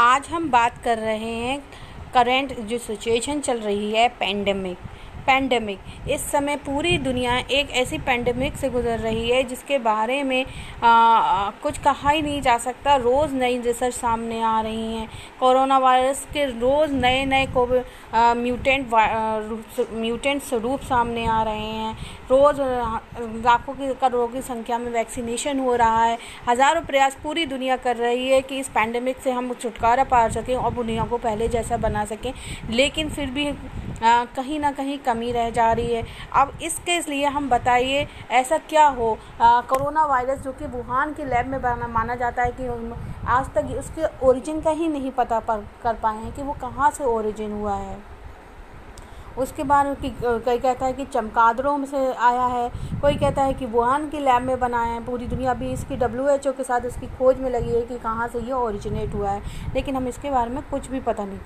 आज हम बात कर रहे हैं करेंट जो सिचुएशन चल रही है पेंडेमिक पेंडेमिक इस समय पूरी दुनिया एक ऐसी पैंडमिक से गुजर रही है जिसके बारे में आ, कुछ कहा ही नहीं जा सकता। रोज़ नई रिसर्च सामने आ रही हैं। कोरोना वायरस के रोज़ नए नए कोविड म्यूटेंट म्यूटेंट स्वरूप सामने आ रहे हैं। रोज़ लाखों की करोड़ों की संख्या में वैक्सीनेशन हो रहा है। हज़ारों प्रयास पूरी दुनिया कर रही है कि इस पैंडमिक से हम छुटकारा पा सकें और दुनिया को पहले जैसा बना सकें। लेकिन फिर भी कहीं ना कहीं कमी रह जा रही है। अब इसके लिए हम बताइए ऐसा क्या हो? कोरोना वायरस जो कि वुहान के लैब में बना माना जाता है कि आज तक उसके ओरिजिन का ही नहीं पता पर, कर पाए हैं कि वो कहाँ से ओरिजिन हुआ है। उसके बाद कोई कहता है कि चमकादड़ों में से आया है कोई कहता है कि वुहान की लैब में बनाया है। पूरी दुनिया अभी इसकी डब्ल्यू एच ओ के साथ इसकी खोज में लगी है कि कहाँ से ये ओरिजिनेट हुआ है। लेकिन हम इसके बारे में कुछ भी पता नहीं